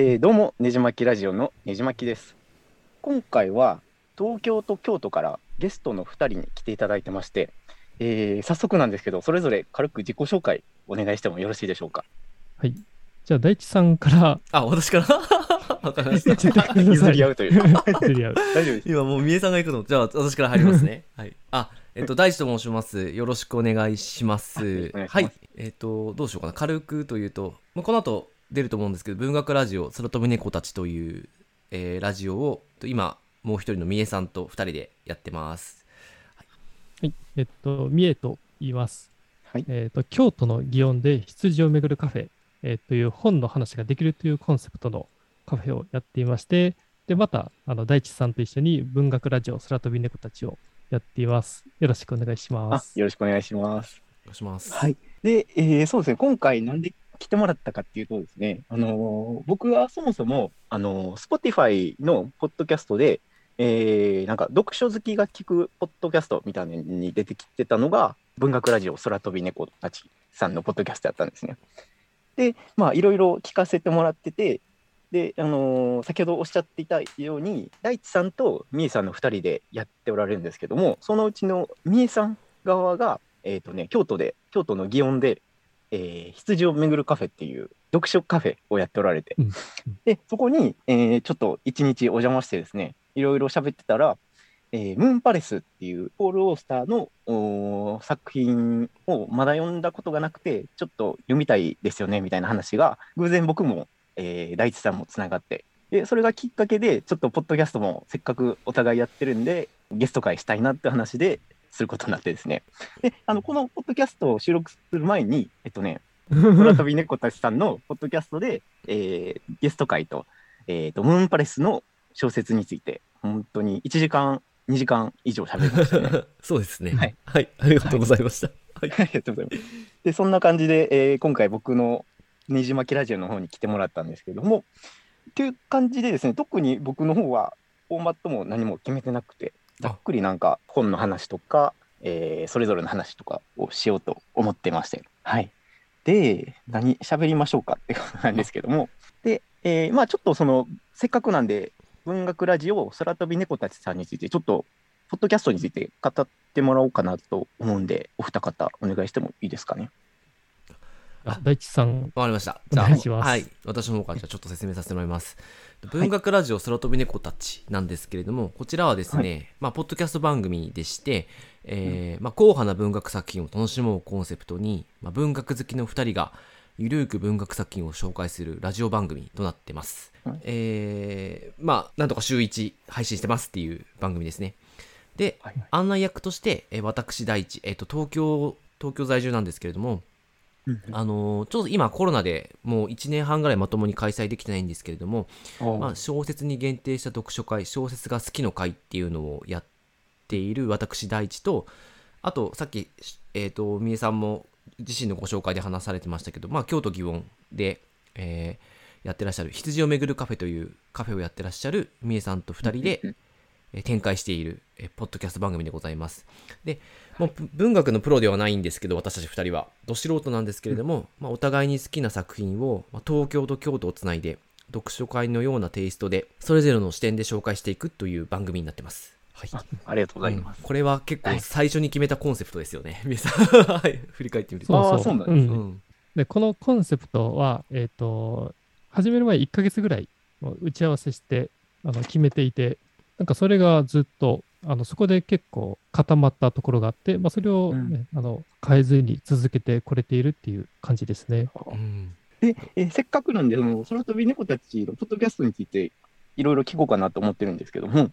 えーどうもねじまきラジオのねじまきです今回は東京と京都からゲストの2人に来ていただいてまして、えー早速なんですけどそれぞれ軽く自己紹介お願いしてもよろしいでしょうか？はい。じゃあ、大地さんからあ、私から？わかりました。言ってください譲り合うという 譲り合う。大丈夫です今もう三重さんが行くの？じゃあ私から入りますね。はい。あ、えっと、大地と申します。よろしくお願いします。はいお願いしますはい。えっと、どうしようかな。軽くというと、まあこの後出ると思うんですけど、文学ラジオ、空飛ぶ猫たちという、えーラジオを、と今、もう一人の三重さんと二人でやってます。はい。えっと、三重と言います。はいえっと、京都の祇園で羊をめぐるカフェ、えーという本の話ができるというコンセプトのカフェをやっていまして、で、また、あの、大地さんと一緒に文学ラジオ、空飛び猫たちをやっています。よろしくお願いしまあす。よろしくお願いしますお願いします。はい。で、えーそうですね、今回なんで来てもらったかっていうとですね、あのー僕はそもそも、あのー Spotify のポッドキャストで、えーなんか読書好きが聞くポッドキャストみたいに出てきてたのが、文学ラジオ空飛び猫たちさんのポッドキャストやったんですね。で、まあ、いろいろ聞かせてもらってて、で、あのー先ほどおっしゃっていたように、大地さんとみえさんの2人でやっておられるんですけども、そのうちのみえさん側が、えっ、とね、京都で、京都の祇園で、えー羊を巡るカフェっていう読書カフェをやっておられて、で、そこに、えーちょっと一日お邪魔してですね、いろいろ喋ってたら、えームーンパレスっていうポール・オースターの作品をまだ読んだことがなくて、ちょっと読みたいですよねみたいな話が、偶然僕も、えー大地さんもつながって、でそれがきっかけで、ちょっとポッドキャストもせっかくお互いやってるんで、ゲスト会したいなって話ですることになってですね、であのこのポッドキャストを収録する前に、えっとね、空飛び猫たちさんのポッドキャストで、えーゲスト会と、えーと、ムーンパレスの小説について、本当に1時間、2時間以上喋りましたね。そうですね。はい。はい。ありがとうございました。はい。ありがとうございます。で、そんな感じで、えー今回僕のねじ巻きラジオの方に来てもらったんですけども、という感じでですね、特に僕の方は、フォーマットも何も決めてなくて、ざっくりなんか本の話とか、えーそれぞれの話とかをしようと思ってまして、はい。で、何喋りましょうかってことなんですけども、で、えーまあちょっとその、せっかくなんで、文学ラジオ空飛び猫たちさんについて、ちょっと、ポッドキャストについて語ってもらおうかなと思うんで、お二方お願いしてもいいですかね？あ大地さん、わかりました。お願いしますはい。私の方からじゃあちょっと説明させてもらいます。文学ラジオ空飛び猫たちなんですけれども、こちらはですね、まあ、ポッドキャスト番組でして、えーまあ、硬派な文学作品を楽しもうコンセプトに、まあ、文学好きの2人が、ゆるーく文学作品を紹介するラジオ番組となってます。はいえーまあ、なんとか週1配信してますっていう番組ですね。で、はい案内役として、えー私大地、えっ、と、東京、東京在住なんですけれども、あのーちょうど今コロナでもう1年半ぐらいまともに開催できてないんですけれども、まあ、小説に限定した読書会、小説が好きの会っていうのをやっている私大地と、あとさっき、えっ、と、三重さんも自身のご紹介で話されてましたけど、まあ、京都祇園で、えーやってらっしゃる羊をめぐるカフェというカフェをやってらっしゃる三重さんと2人で、えー展開している、えーポッドキャスト番組でございます。で、もうぶ文学のプロではないんですけど、私たち2人は。ど素人なんですけれども、まあ、お互いに好きな作品を、まあ、東京と京都をつないで、読書会のようなテイストで、それぞれの視点で紹介していくという番組になってます。はい。あありがとうございます。うんこれは結構はい最初に決めたコンセプトですよね。皆さん、はい、振り返ってみると。あーそうなんですねうんうんで、このコンセプトは、えっ、と、始める前1ヶ月ぐらいもう打ち合わせして、あの、決めていて、なんかそれがずっと、あの、そこで結構固まったところがあって、まあ、それを、ねあの、変えずに続けてこれているっていう感じですね。うんで、えーせっかくなんで、その空飛び猫たちのポッドキャストについていろいろ聞こうかなと思ってるんですけども、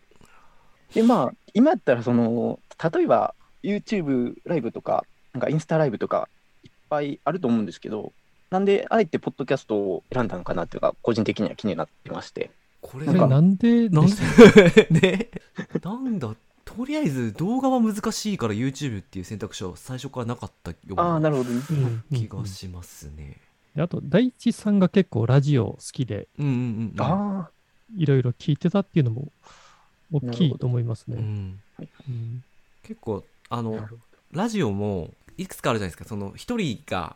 で、まあ、今やったら、その、例えば YouTube ライブとか、なんかインスタライブとか、いっぱいあると思うんですけど、なんで、あえてポッドキャストを選んだのかなっていうか、個人的には気になってまして。これなんで？なんで？ね。なんだ？とりあえず動画は難しいから YouTube っていう選択肢は最初からなかったようななるほど。ね。うんうん。気がしますね。であと、大地さんが結構ラジオ好きで、うんうんうんうん。あいろいろ聞いてたっていうのも大きいと思いますね。うん。うん。結構あの。ラジオもいくつかあるじゃないですか。その一人が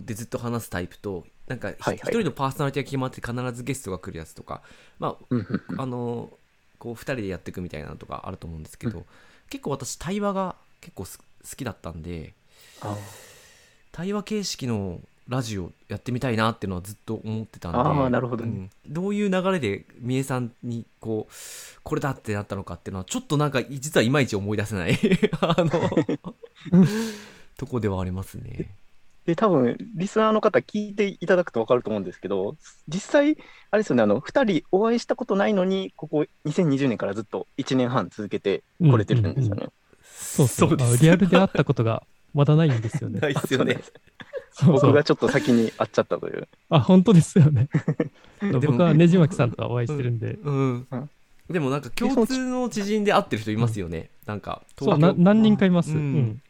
でずっと話すタイプとなんか一人のパーソナリティが決まって必ずゲストが来るやつとかまああのこう2人でやっていくみたいなのとかあると思うんですけど、結構私対話が結構す好きだったんであ対話形式のラジオやってみたいなっていうのはずっと思ってたんであーなるほどね。うん。どういう流れで三重さんにこうこれだってなったのかっていうのはちょっとなんか実はいまいち思い出せない あの とこではありますね。で、多分リスナーの方聞いていただくと分かると思うんですけど、実際、あれですよね、あの2人お会いしたことないのに、ここ2020年からずっと1年半続けてこれてるんですよね。そうそうですリアルで会ったことが まだないんですよね。ないですよね。そうそう僕がちょっと先に会っちゃったという。あ、本当ですよね。も僕はねじまきさんとはお会いしてるんで、うんうんでもなんか共通の知人で会ってる人いますよね。なんかそうな何人かいます。ううんん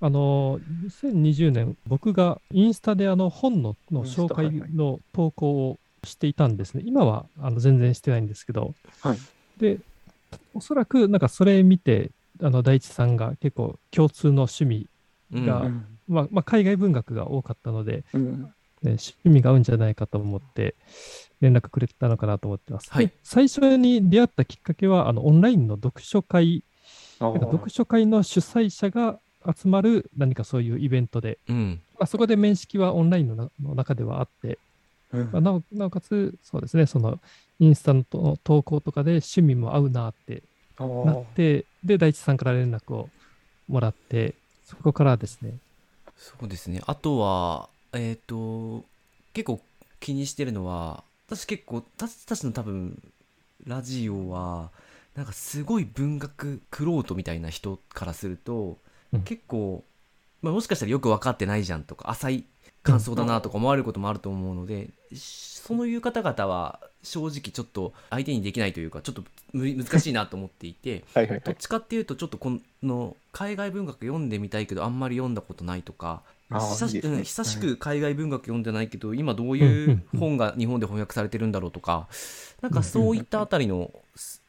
あの2020年、僕がインスタであの本のの紹介の投稿をしていたんですね。今はあの全然してないんですけど、はい。でおそらくなんかそれ見て、あの大地さんが結構共通の趣味、うん。がまあまあ、海外文学が多かったので、うん。ね趣味が合うんじゃないかと思って、連絡くれたのかなと思ってます。はい。で最初に出会ったきっかけは、あのオンラインの読書会、あなんか読書会の主催者が集まる何かそういうイベントで、うん。まあ、そこで面識はオンラインのなの中ではあって、うん。まあなおなおかつ、そうですね、そのインスタのと投稿とかで趣味も合うなってあなって、で、大地さんから連絡をもらって、そこからですね、そうですね。あとは、えっ、と、結構気にしてるのは、私結構、私たちの多分、ラジオは、なんかすごい文学クロートみたいな人からすると、うん結構、まあ、もしかしたらよく分かってないじゃんとか、浅い感想だなとか思われることもあると思うので、そういう方々は正直ちょっと相手にできないというか、ちょっとむ難しいなと思っていて、はいはいはい。どっちかっていうとちょっとこの海外文学読んでみたいけどあんまり読んだことないとか久しいいね。うん久しく海外文学読んでないけど今どういう本が日本で翻訳されてるんだろうとかなんかそういったあたりの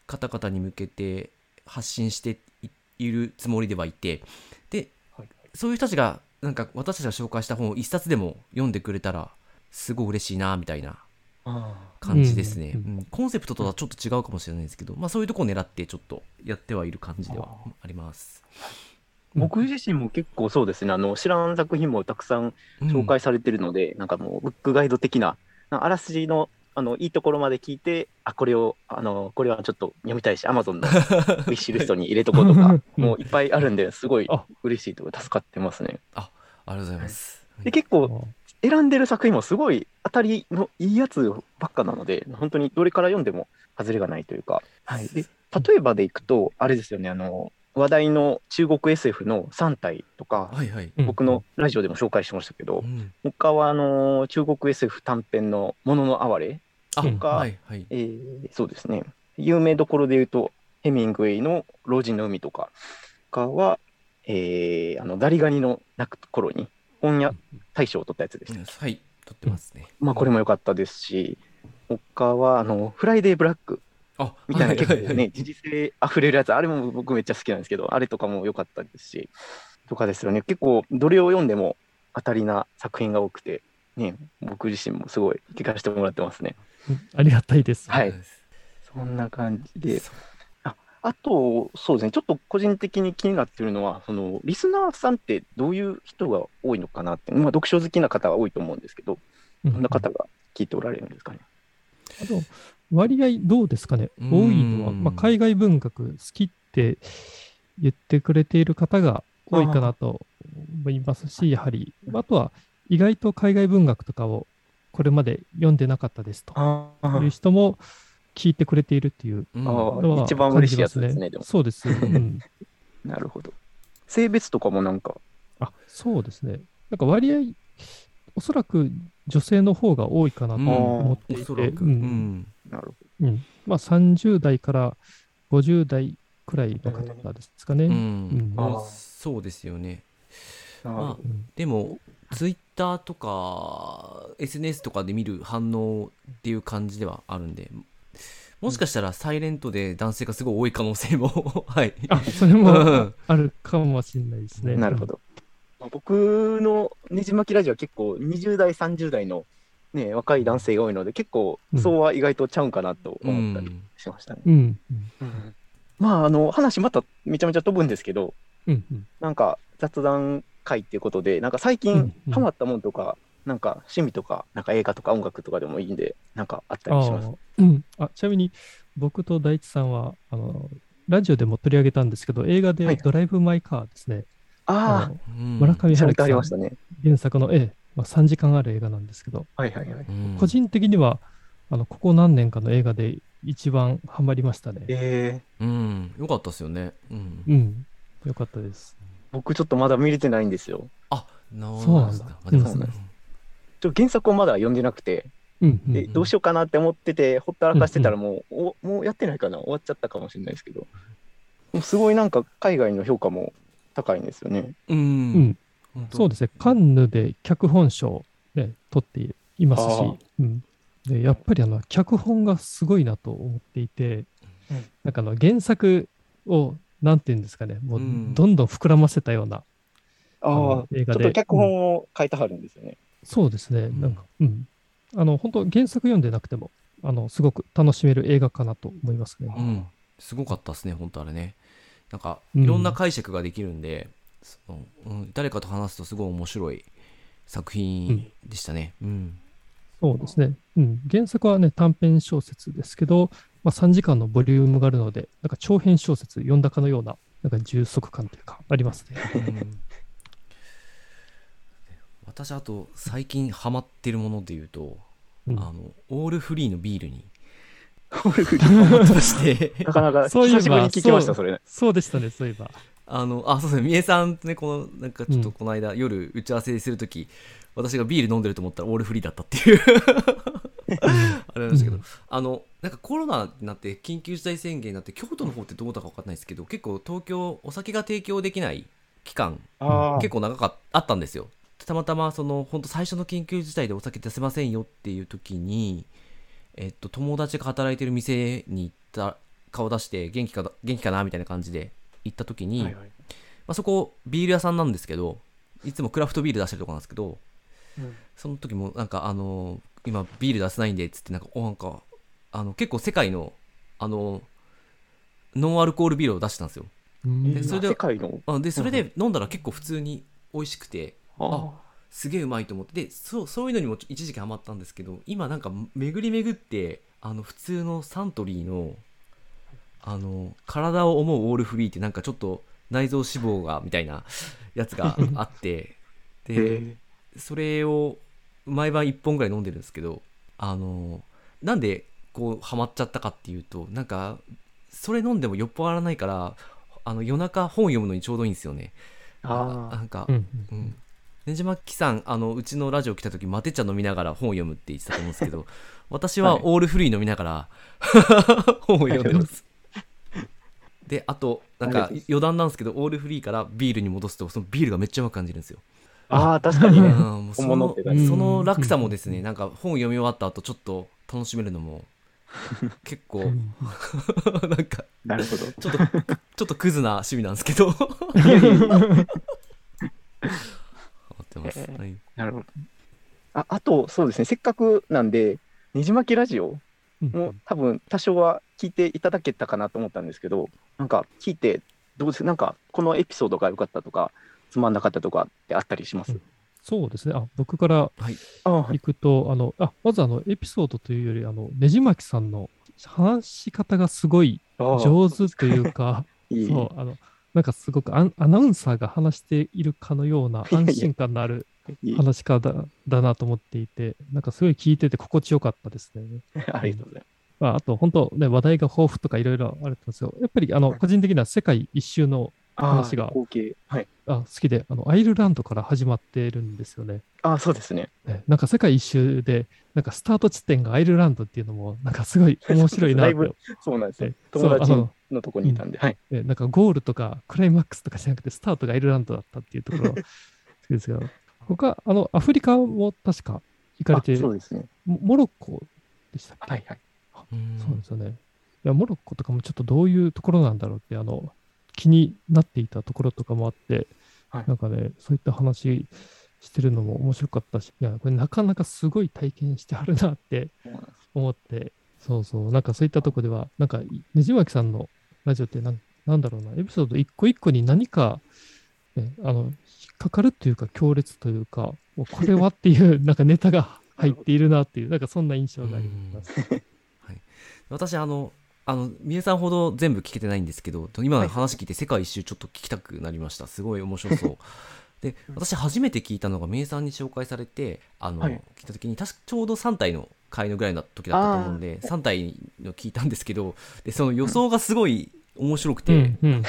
方々に向けて発信していいるつもりではいてそういう人たちがなんか私たちが紹介した本を一冊でも読んでくれたらすごい嬉しいなみたいなあ感じですね、ううん。ん。コンセプトとはちょっと違うかもしれないですけど、まあ、そういうとこを狙ってちょっとやってはいる感じではあります。ー僕自身も結構そうですね、あの知らん作品もたくさん紹介されてるので、なんかもうブックガイド的な、あらすじのあのいいところまで聞いて、あ、これを、あのこれはちょっと読みたいし、アマゾンの ウィッシュリストに入れとこうとか、もういっぱいあるんで、すごいあ。嬉しいとか助かってますね。ありがとうございます。で結構選んでる作品もすごい当たりのいいやつばっかなので、本当にどれから読んでも外れがないというか、はい、で例えばでいくと、あれですよね、あの話題の中国 SF の3体とか、はいはい。うん。僕のラジオでも紹介しましたけど、うん。他はあの中国 SF 短編の「もののあわれあ、うんはいはい」。えーそうですね、有名どころで言うと、ヘミングウェイの「老人の海」とか他は、えーあのザリガニの鳴く頃に本屋大賞を取ったやつでした。はい、撮ってますね。まあこれも良かったですし、他はあのフライデーブラックあ、みたいな結構はいはいはいね、時事性あふれるやつ、あれも僕めっちゃ好きなんですけど、あれとかも良かったですし、とかですよね、結構どれを読んでも当たりな作品が多くて、ね、僕自身もすごい聞かせてもらってますね。う んありがたいです。はい。そんな感じで、そう。あと、そうですね、ちょっと個人的に気になってるのは、そのリスナーさんってどういう人が多いのかなって、まあ、読書好きな方が多いと思うんですけど、うん。どんな方が聞いておられるんですかね。あと割合どうですかね、うん。多いのは、まあ、海外文学好きって言ってくれている方が多いかなと思いますし、やはり、あとは意外と海外文学とかをこれまで読んでなかったですとあいう人も聞いてくれているっていうのは一番嬉しいやつですねでもそうです、うん。なるほど。性別とかもなんか、あそうですね。なんか割合、おそらく女性の方が多いかなとうん思っていて。ううんん。なるほうんまあ、30代から50代くらいの方ですかね。そうですよね。ど。なるほどうんでも、ツイッターとか SNS とかで見る反応っていう感じではあるんで、もしかしたらサイレントで男性がすごい多い可能性も、はい。あそれうんも あるかもしれないですね。なるほど。僕のねじ巻きラジオは結構20代、30代の、ね、若い男性が多いので、結構、そうは意外とちゃうんかなと思ったりしましたね。うんまあ、あの、話まためちゃめちゃ飛ぶんですけど、うんうん、なんか雑談会っていうことで、なんか最近ハマったもんとか、なんか趣味とか、なんか映画とか音楽とかでもいいんで、なんかあったりします？あ,、うん、あちなみに、僕と大地さんは、あの、ラジオでも取り上げたんですけど、映画でドライブ・マイ・カーですね。ああ、村上春樹さん、ね、原作の、えまあ、3時間ある映画なんですけど、はいはいはい、個人的には、あのここ何年かの映画で一番ハマりましたね。ええー、うん、よかったですよね。うん、うん、よかったです。僕ちょっとまだ見れてないんですよ。あ、なるほど。そうなんだ。うん、ちょ原作をまだ読んでなくて、うんうん、でどうしようかなって思ってて、ほったらかしてたらもう、うんうん、おもうやってないかな、終わっちゃったかもしれないですけど、すごいなんか海外の評価も高いんですよね。うん、うん、そうですね、カンヌで脚本賞、ね、取っていますし、うん、でやっぱりあの脚本がすごいなと思っていて、うん、なんかあの原作を、なんていうんですかね、もうどんどん膨らませたような、あ映画で。ちょっと脚本を書いてはるんですよね。そうですね、なんか、うん。あの、本当原作読んでなくても、あの、すごく楽しめる映画かなと思いますね。うん。すごかったですね、本当あれね。なんかいろんな解釈ができるんで、うん、うん、誰かと話すとすごい面白い作品でしたね。うん、うん、そうですね、うん。原作はね短編小説ですけど、まあ、3時間のボリュームがあるので、なんか長編小説読んだかのような、なんか充足感というか、ありますね。うん私あと最近ハマってるもので言うと、うん、あのオールフリーのビールにとしてなかなか久しぶりに聞きました、それ。そうでしたね、そういえば。あの、あ、そうですね、三重さんとね、この、なんかちょっとこの間、うん、夜打ち合わせするとき、私がビール飲んでると思ったらオールフリーだったっていう あれなんですけど、うん、あの、なんかコロナになって緊急事態宣言になって京都の方ってどうだか分かんないですけど結構東京お酒が提供できない期間結構長かっあったんですよ。たまたまその本当最初の緊急事態でお酒出せませんよっていう時にえっと、友達が働いてる店に行った顔出して元気か元気かなみたいな感じで行った時に、はいはい、まあ、そこビール屋さんなんですけどいつもクラフトビール出してるとこなんですけど、うん、その時もなんかあの今ビール出せないんでっつってなんかおなんかあの結構世界のあのノンアルコールビールを出したんですよ。でそれであでそれで飲んだら結構普通に美味しくて、あすげえうまいと思ってでそうそういうのにも一時期ハマったんですけど今なんか巡り巡ってあの普通のサントリーのあの体を思うオールフリーってなんかちょっと内臓脂肪がみたいなやつがあって でそれを毎晩1本ぐらい飲んでるんですけどあのなんでこうハマっちゃったかっていうとなんかそれ飲んでも酔っ払わないからあの夜中本読むのにちょうどいいんですよね。あなんか、うん、うん、ねじまきさんあのうちのラジオ来た時マテ茶飲みながら本を読むって言ってたと思うんですけど 私はオールフリー飲みながら、本を読んでます。であとなんか余談なんですけどオールフリーからビールに戻すとそのビールがめっちゃうまく感じるんですよああ確かにね、うん、そのその落差もですねなんか本読み終わった後ちょっと楽しめるのも 結構 なんかなるほど。ちょっとちょっとクズな趣味なんですけど。ってます。えー、はい、なるほど。ああと、そうですね、せっかくなんで、ねじまきラジオも多分多少は聞いていただけたかなと思ったんですけど、なんか聞いて、どうです？なんかこのエピソードが良かったとか、つまんなかったとかってあったりします、うん、そうですね。あ僕からい。くと、はい、あのあまずあのエピソードというより、あのねじまきさんの話し方がすごい上手というか、いい。そうあのなんかすごくアナウンサーが話しているかのような安心感のある話し方だなと思っていて、なんかすごい聞いてて心地よかったですね。ありがとうございます。まあ、あと本当ね、話題が豊富とかいろいろあると思うんですよ。やっぱりあの、個人的には世界一周の話がはい、あ好きであの、アイルランドから始まってるんですよね。あそうですねね。なんか世界一周で、なんかスタート地点がアイルランドっていうのも、なんかすごい面白いなと。そうなんですね。友達のとこにいたんで、はい。なんかゴールとかクライマックスとかじゃなくて、スタートがアイルランドだったっていうところ好きですけど、他、あの、アフリカも確か行かれて、そうですね。モロッコでしたっけ？はいはい。そうですよね。いや、モロッコとかもちょっとどういうところなんだろうって、あの、気になっていたところとかもあって、はい。なんかね、そういった話してるのも面白かったし、いや、これなかなかすごい体験してあるなって思って、そうそう、なんかそういったとこでは、なんか、ねじまきさんのラジオってなん、なんだろうな、エピソード一個一個に何か、ね、あの、引っかかるというか、強烈というか、もうこれはっていう、なんかネタが入っているなっていう、なんかそんな印象があります。私あのあの三重さんほど全部聞けてないんですけど今の話聞いて世界一周ちょっと聞きたくなりました。すごい面白そう。で私初めて聞いたのが三重さんに紹介されてあの、はい。聞いた時に確かちょうど3体の会のぐらいの時だったと思うんで3体の聞いたんですけどでその予想がすごい面白くて、うんうん。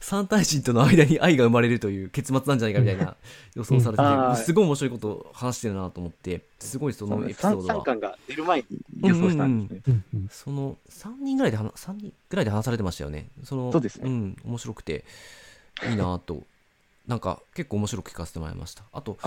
三体人との間に愛が生まれるという結末なんじゃないかみたいな予想されてうん。すごい面白いことを話してるなと思ってすごいそのエピソード三は巻が出る前に予想したんですね。うんうん。その3人ぐらいで話3人ぐらいで話されてましたよね。そのそうですね。ん面白くていいなと。なんか結構面白く聞かせてもらいました。あと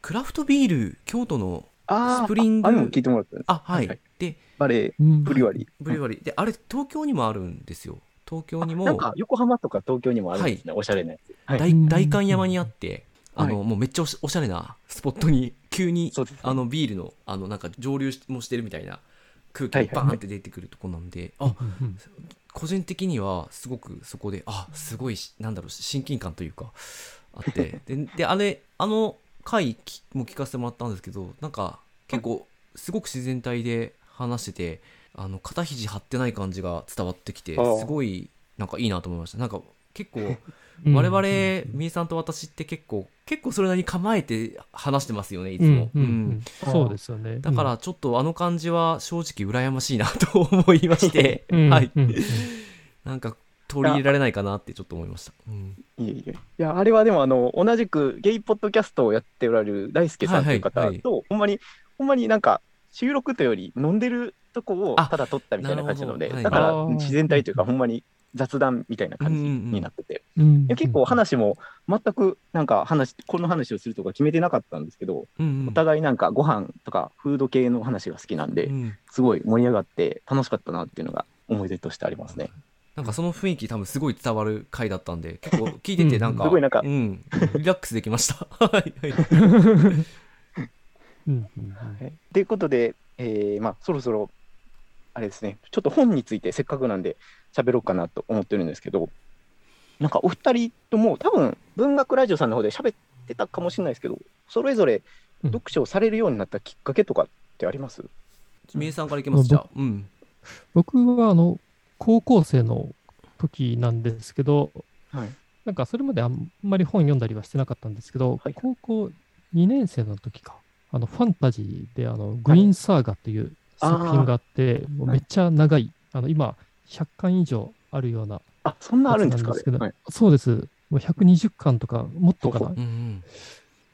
クラフトビール京都のスプリング。あも聞いてもらったんですあはい、はいはい。でバレエ、うん。ブリュワリー。ブリュワリー。であれ東京にもあるんですよ東京にもなんか横浜とか東京にもあるんですね、おしゃれなやつ。はい。大代官山にあってあの、はもうめっちゃおしおしゃれなスポットに急にあのビールのあのなんか蒸留しもしてるみたいな空気はいはいがバーンって出てくるとこなんで、あうんうん個人的にはすごくそこであすごいしなんだろう親近感というかあって。でであれあの回きも聞かせてもらったんですけどなんか結構すごく自然体で話しててあの肩肘張ってない感じが伝わってきてすごいなんかいいなと思いました。なんか結構うん。我々みーさんと私って結構結構それなりに構えて話してますよねいつうんも、そうですよね。だからちょっとあの感じは正直羨ましいなと思いまして、うん、はい。なんか取り入れられないかなってちょっと思いました。うん。いえいえ。いや、あれはでも、あの、同じくゲイポッドキャストをやっておられる大輔さんという方と、はいはいはい。ほんまに、ほんまになんか、収録というより飲んでるとこをあただ撮ったみたいな感じなので、なるほど。だからはい。自然体というか、ほんまに雑談みたいな感じうんうんうん。になってて、うんいや結構話も全くなんか話、この話をするとか決めてなかったんですけど、うんうん。お互いなんかご飯とかフード系の話が好きなんで、うん。すごい盛り上がって楽しかったなっていうのが思い出としてありますね。なんかその雰囲気多分すごい伝わる回だったんで結構聞いててなんか、すごいなんかうん、リラックスできました。はいはい うんうんはい。ということで、えーまあ、そろそろ、あれですね、ちょっと本についてせっかくなんで喋ろうかなと思ってるんですけど、なんかお二人とも、多分文学ラジオさんの方で喋ってたかもしれないですけど、それぞれうん。読書をされるようになったきっかけとかってあります？みえさんからいきます？じゃあ。うん。僕はあの高校生の時なんですけど、はい。なんかそれまであんまり本読んだりはしてなかったんですけど、はい。高校2年生の時か、あのファンタジーであのグリーンサーガという作品があって、もうめっちゃ長い、あの今100巻以上あるような、あ、そんなあるんですか？そうです、もう120巻とかもっとかな。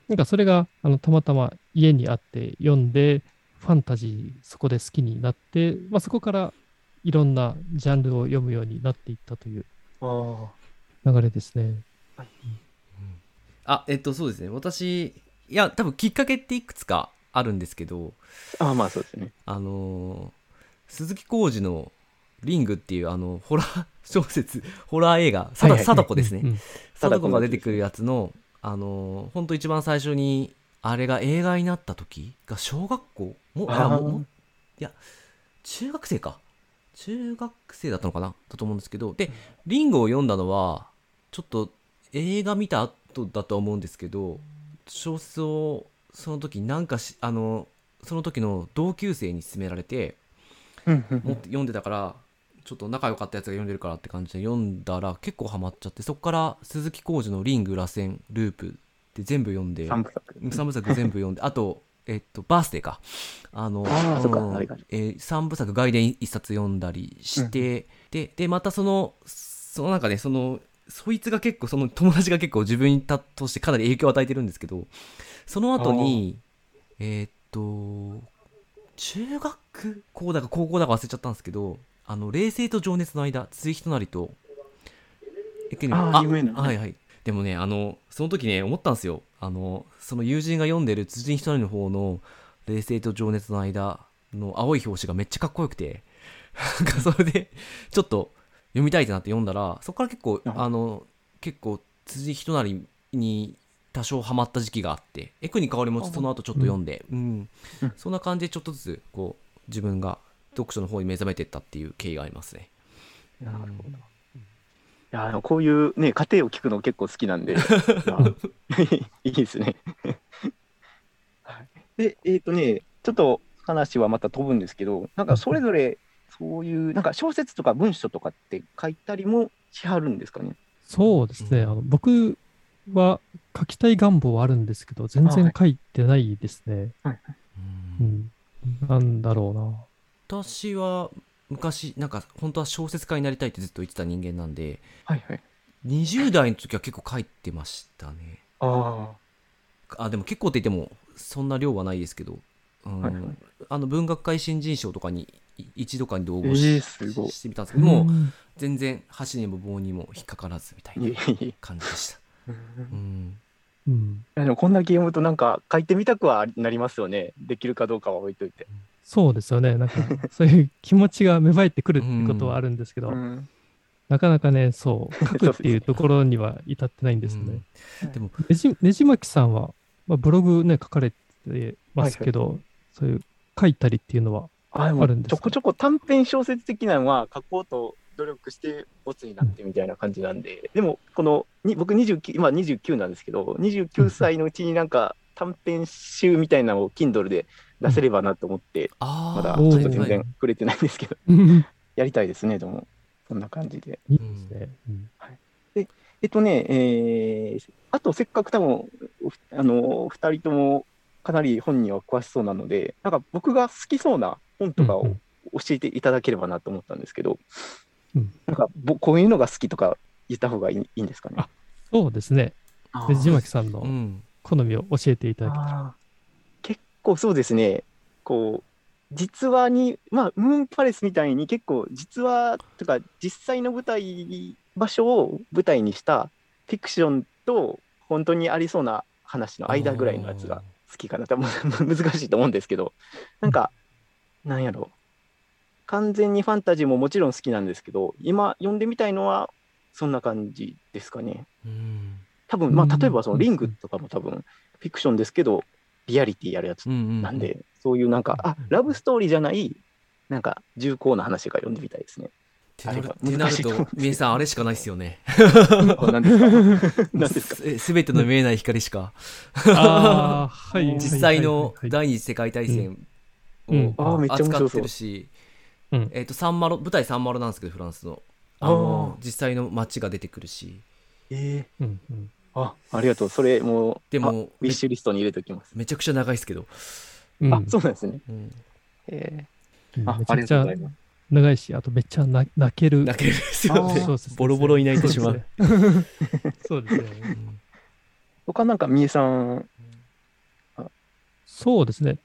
なんかそれがあのたまたま家にあって読んで、ファンタジーそこで好きになって、まあ、そこからいろんなジャンルを読むようになっていったというあ流れですね。あえっとそうですね。私いや多分きっかけっていくつかあるんですけどああ、まあそうですね。あのー鈴木浩二の「リング」っていうあのホラー小説ホラー映画貞子ですね。貞子が出てくるやつのあのーほんと一番最初にあれが映画になった時が小学校もあもいや中学生か。中学生だったのかな？だと思うんですけど。でリングを読んだのはちょっと映画見た後だと思うんですけど小説をその時なんかしあのその時の同級生に勧められてうんうん持って読んでたからちょっと仲良かったやつが読んでるからって感じで読んだら結構ハマっちゃってそこから鈴木浩二の「リング」「螺旋」「ループ」って全部読んで三部作。3部作全部読んであとえっとバースデーか。あのあーそっか。のあれか。えー、3部作外伝1冊読んだりして、ででまたそのそのなんかねそのそいつが結構その友達が結構自分にたとしてかなり影響を与えてるんですけどその後にえーっと中学校だか高校だか忘れちゃったんですけどあの冷静と情熱の間辻仁成とえけどあー有名なはいはい。でもねあのその時ね思ったんですよ。あのその友人が読んでる辻仁成の方の「冷静と情熱の間」の青い表紙がめっちゃかっこよくて。なんかそれでちょっと読みたいってなって読んだらそこから結構うんあの結構辻仁成に多少ハマった時期があってエクに香りもその後ちょっと読んで、うんうんそんな感じでちょっとずつこう自分が読書の方に目覚めていったっていう経緯がありますね。なるほど。いやあのこういうね家庭を聞くの結構好きなんで、まあ いいですね。はいでえっ、とねちょっと話はまた飛ぶんですけど、なんかそれぞれそういうなんか小説とか文章とかって書いたりもしはるんですかね？そうですね。うんあの僕は書きたい願望はあるんですけど、全然書いてないですね。なんだろうな。私は昔なんか本当は小説家になりたいってずっと言ってた人間なんではいはい。20代の時は結構書いてましたねああでも結構って言ってもそんな量はないですけど、うんはいはいあの文学界新人賞とかにい一度かに同え合し,、ーすごいしてみたんですけどもううん全然箸にも棒にも引っかからずみたいいえないえい感じでした、え。うん、うん。やでもこんだけ読むとなんか書いてみたくはなりますよね。できるかどうかは置いといて。そうですよね。なんか、そういう気持ちが芽生えてくるってことはあるんですけど、うんなかなかね、そう、書くっていうところには至ってないんですね。でもねじねじまきさんは、まあ、ブログね、書かれてますけど、そういう書いたりっていうのは、あるんですか？ちょこちょこ短編小説的なのは書こうと努力してボツになってみたいな感じなんで、でもこのに僕29今29なんですけど29歳のうちになんか短編集みたいなのを Kindle で出せればなと思って、ああまだちょっと全然触れてないんですけど、いやりたいですねでも。そんな感じで。いですね。うん。えっとね、えーあとせっかく多分おあの2人ともかなり本には詳しそうなのでなんか僕が好きそうな本とかをうんうん教えていただければなと思ったんですけど、うんなんかぼこういうのが好きとか言った方がいいいいんですかね？あそうですね。ねじまきさんのうん好みを教えていただけたら。あー結構そうですね、こう、実話に、まあ、ムーンパレスみたいに結構実話とか実際の舞台、場所を舞台にしたフィクションと本当にありそうな話の間ぐらいのやつが好きかな。多 分難しいと思うんですけど、なんか、なんやろ。う。完全にファンタジーももちろん好きなんですけど、今読んでみたいのはそんな感じですかね。うん。多分まうん。あ例えばそのリングとかも多分フィクションですけどリアリティやるやつうんうんなんで、そういうなんかあラブストーリーじゃないなんか重厚な話が読んでみたいですね。ってなるとみえさんあれしかないですよね。ですか？何ですか？すすべての見えない光しか。ああ、はい。実際の第二次世界大戦うん。あーめっちゃ面白そう。扱ってるし、うん。えっ、とサンマロ舞台サンマロなんですけどフランスの。ああのー実際の街が出てくるし。えー、うんうん。あありがとう。それもうでもあウィッシュリストに入れておきます。めちゃくちゃ長いですけど、うん。あそうなんですね。うん、えうん。あありめちゃくちゃがとうございます。長いし、あとめっちゃな泣ける。泣けるんですよね。あー。そうですねボロボロに泣いてしまう。そうですね。そうですね。うん。他なんかみえさん、そうですね。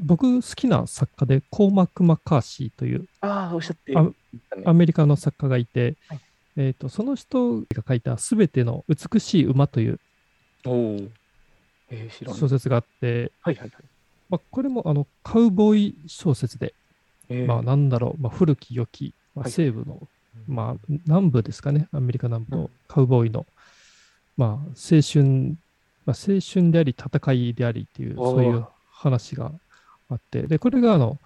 僕好きな作家で、コーマック・マッカーシーというああ、おっしゃってアメリカの作家がいて、はい。えー、とその人が書いた「すべての美しい馬」という。小説があって、はいはいはい。まあ、これもあのカウボーイ小説で、えー。まあ、なんだろう、まあ、古き良き、まあ、はい。西部の、まあ、南部ですかね、アメリカ南部のカウボーイの、まあ、青春、まあ、青春であり、戦いでありっていう、そういう話があって、で、これがあの、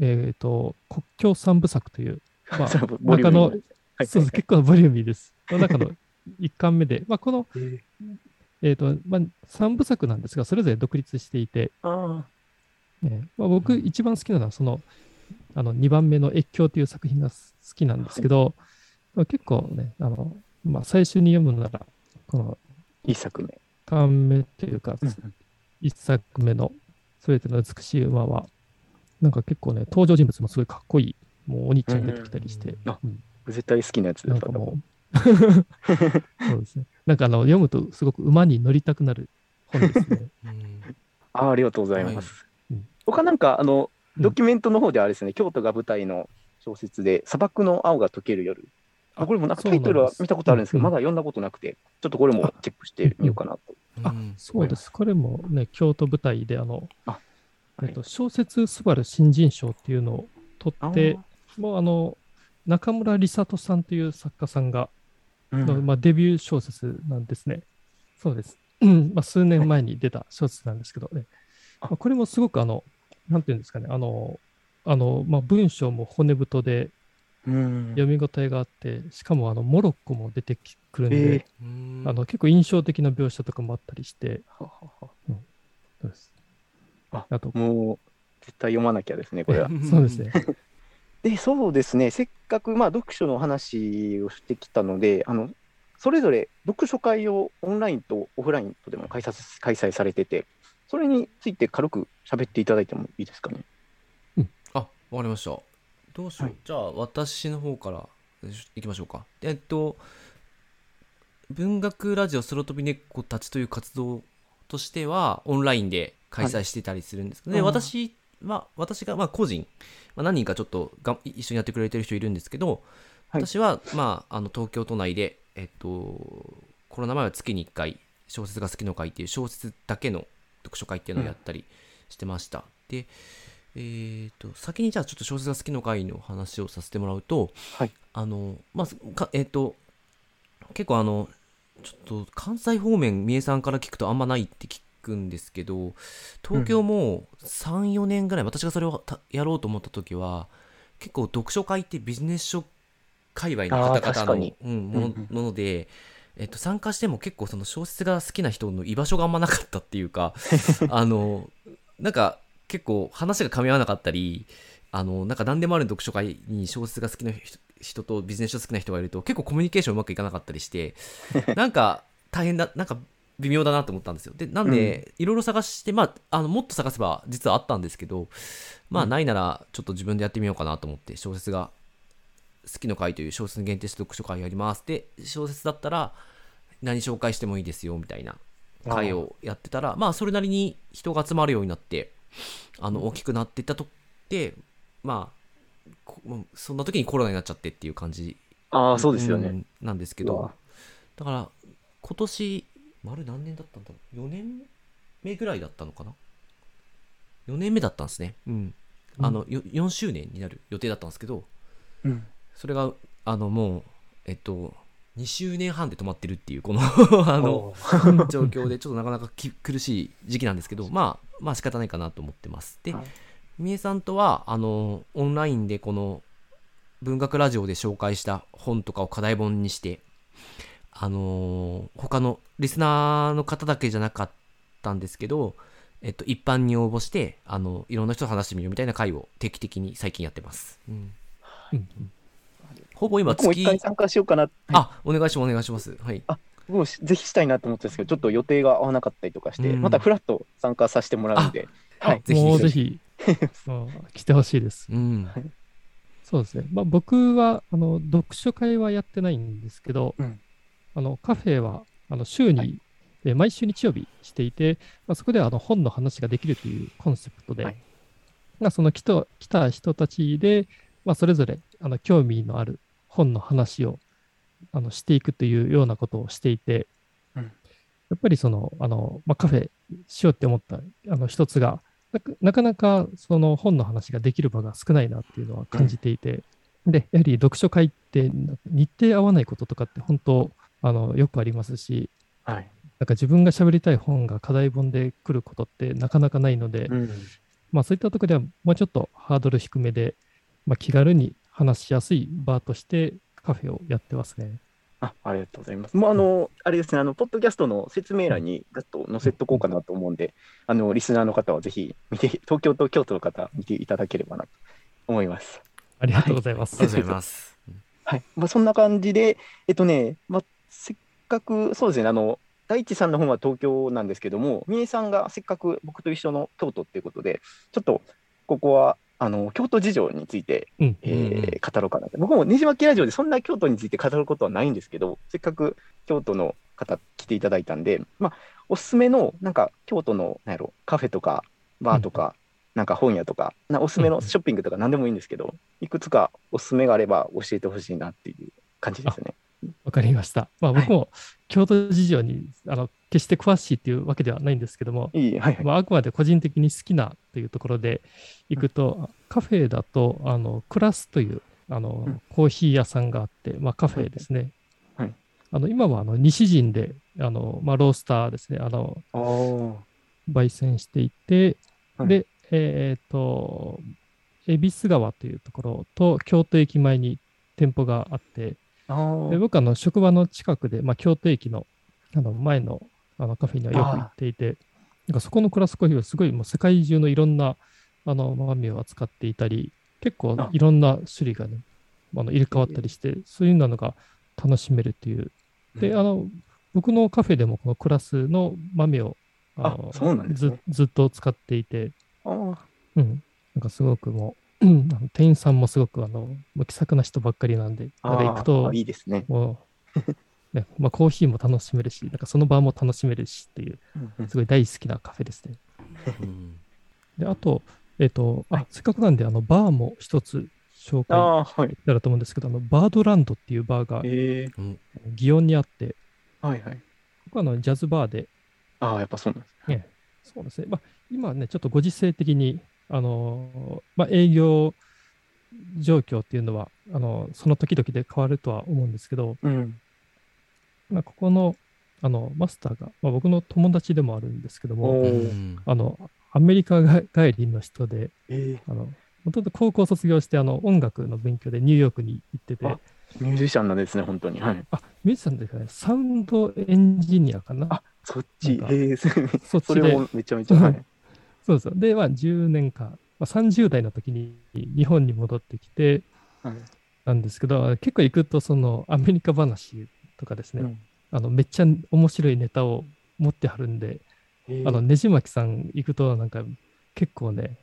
えっ、と、国境三部作という、まあ中はい。そうです結構ボリューミーです。この中の一巻目で、まあ、この、えーと、まあ、三部作なんですが、それぞれ独立していて、あねまあ、僕一番好きなのは、その、あの、2番目の越境という作品が好きなんですけど、まあ、結構ね、あの、まあ、最初に読むなら、この、ー一作目。巻目というか、一作目の、すべての美しい馬は、なんか結構ね、登場人物もすごいかっこいい、もうお兄ちゃん出てきたりして、うんあうん。絶対好きなやつですなんかもう、そうですね。なんかあの、読むとすごく馬に乗りたくなる本ですね。うん。あーありがとうございます。はい。うん。他なんか、あの、うん。ドキュメントの方であれですね、京都が舞台の小説で、砂漠の青が溶ける夜。あこれもなんかタイトルは見たことあるんですけど、まだ読んだことなくて、ちょっとこれもチェックしてみようかなと。あうんそうです。これもね、京都舞台で、あの、あえっと、小説すばる新人賞っていうのを取あってー、もうあの、中村梨里さんという作家さんが、うんのまあ、デビュー小説なんですね。そうです。うんまあ、数年前に出た小説なんですけどね。まあこれもすごくあの、なんていうんですかね、あの、あのまあ、文章も骨太でうん読み応えがあって、しかもあのモロッコも出てくるんで、えうーんあの結構印象的な描写とかもあったりして、はははそうです。ああと、もう、絶対読まなきゃですね、これは。そうですね。で、そうですね、せっかく、まあ、読書の話をしてきたので、あの、それぞれ読書会をオンラインとオフラインとでも開催開催されてて、それについて軽く喋っていただいてもいいですかね？あ、わかりました。どうしよう。はいじゃあ、私の方からいきましょうか。えっと、文学ラジオスロ飛び猫たちという活動としては、オンラインで開催してたりするんですけど、で、はい私は、私が、まあ、個人、まあ、何人かちょっとが一緒にやってくれてる人いるんですけど、はい私は、まあ、あの、東京都内で、えっと、コロナ前は月に1回、小説が好きの会っていう小説だけの読書会っていうのをやったりしてました。で、えー、と先にじゃあちょっと小説が好きの会の話をさせてもらうと、はい。あのまあかえっ、と結構あのちょっと関西方面三重さんから聞くとあんまないって聞くんですけど東京も34年ぐらい、私がそれをたやろうと思った時は結構読書会ってビジネス書界隈の方々のうん、ものので、えっと、参加しても結構その小説が好きな人の居場所があんまなかったっていうか あのなんか結構話が噛み合わなかったりあのなんか何でもある読書会に小説が好きな人人とビジネス書好きな人がいると結構コミュニケーションうまくいかなかったりして なんか大変だなんか微妙だなと思ったんですよ。でなんで、いろいろ探して、まあ、あのもっと探せば実はあったんですけどまあうん。ないならちょっと自分でやってみようかなと思って小説が好きの会という小説に限定して読書会やります。で小説だったら何紹介してもいいですよみたいな会をやってたらまあそれなりに人が集まるようになってあの大きくなっていったとってまあそんな時にコロナになっちゃってっていう感じああ、そうですよね。んなんですけどだから今年丸何年だったんだろう？4年目ぐらいだったのかな？4年目だったんですね。うん。あの、よ4周年になる予定だったんですけどうん。それがあのもうえっと2周年半で止まってるっていうこの あの状況でちょっとなかなかき苦しい時期なんですけど まあまあ仕方ないかなと思ってます。ではい。みえさんとはあのオンラインでこの文学ラジオで紹介した本とかを課題本にしてあの他のリスナーの方だけじゃなかったんですけど、えっと、一般に応募してあのいろんな人と話してみようみたいな会を定期的に最近やってます、うん。うんほぼ今僕も月一回参加しようかな。あお願いしますお願いします。はい。僕もぜひしたいなと思ってたんですけど、ちょっと予定が合わなかったりとかして、うん。またフラッと参加させてもらうんで、はい。ぜひもうぜひ、うん来てほしいです。うん。そうですね。まあ、僕は、あの、読書会はやってないんですけど、うん。あの、カフェは、あの、週に、はい。えー毎週日曜日していて、まあ、そこではあの本の話ができるというコンセプトで、はい。まあ、その来た来た人たちで、まあ、それぞれあの興味のある本の話をあのしていくというようなことをしていて、うんやっぱりその、あの、まあ、カフェしようって思ったあの一つが、なかなかなかその本の話ができる場が少ないなっていうのは感じていて、で、やはり読書会って日程合わないこととかって本当、あの、よくありますし、はい。なんか自分が喋りたい本が課題本で来ることってなかなかないので、うん。まあそういったところではもうちょっとハードル低めで、まあ、気軽に話しやすい場としてカフェをやってますね。あありがとうございます。もうあの、あれですね、あの、ポッドキャストの説明欄にガッと載せとこうかなと思うんで、あの、リスナーの方はぜひ見て、東京と京都の方、見ていただければなと思います。ありがとうございます。ありがとうございます。はい。まあ、そんな感じで、えっとね、まあ、せっかく、そうですね、あの、大地さんの方は東京なんですけども、三重さんがせっかく僕と一緒の京都っていうことで、ちょっと、ここは、あの、京都事情について、うん。えうんうんー語ろうかなと。僕もねじまきラジオでそんな京都について語ることはないんですけど、せっかく京都の方来ていただいたんで、まあ、おすすめの、なんか、京都の、なんやろ、カフェとか、バーとか、なんか本屋とか、なおすすめのショッピングとか何でもいいんですけど、いくつかおすすめがあれば教えてほしいなっていう感じですね。わかりました。まあ僕も京都事情にあの決して詳しいっていうわけではないんですけども、いい、はいはい。まあ、あくまで個人的に好きなというところで行くと、カフェだと、あの、クラスという、あのうん、コーヒー屋さんがあって、まあカフェですね。はいあの今はあの西陣であの、まあ、ロースターですね、あの焙煎していて、はい。で、えっ、と、恵比寿川というところと京都駅前に店舗があって、で僕あの職場の近くで、まあ、京都駅のあの前のあのカフェにはよく行っていて、なんかそこのクラスコーヒーはすごいもう世界中のいろんなあの豆を扱っていたり、結構あいろんな種類がね、あの入れ替わったりして、そういうのが楽しめるっていう。で、あの、僕のカフェでもこのクラスの豆をあのあそうなんですねずずっと使っていて、あーうん、なんかすごくもう、店員さんもすごくあの、もう気さくな人ばっかりなんで、なんか行くといいですね。もう、ね、まあコーヒーも楽しめるし、なんかその場も楽しめるしっていう、すごい大好きなカフェですね。うんで、あと、えっ、と、あ、せっかくなんで、あの、バーも一つ紹介ああ、はい。できたらと思うんですけど、あの、バードランドっていうバーがええうん祇園にあって、はいはい。ここはあのジャズバーで、ああ、やっぱそうなんですね。そうですね、まあ、今ね、ちょっとご時世的に、あのーまあ、営業状況っていうのは、あのその時々で変わるとは思うんですけど、うん。まあ、ここのあのマスターが、まあ、僕の友達でもあるんですけども、あのアメリカが帰りの人で、ええあのもともと高校卒業してあの音楽の勉強でニューヨークに行ってて、あミュージシャンなんですね、本当に。はい。あミュージシャンですかね、サウンドエンジニアかな。あそっち。ええそ そっちでそれもめちゃめちゃ。はい。そうそう。で、まあ、10年間、まあ、30代の時に日本に戻ってきて、はいなんですけど、結構行くと、そのアメリカ話とかですね、うん。あのめっちゃ面白いネタを持ってはるんで、ええあのねじまきさん行くと、なんか結構ね、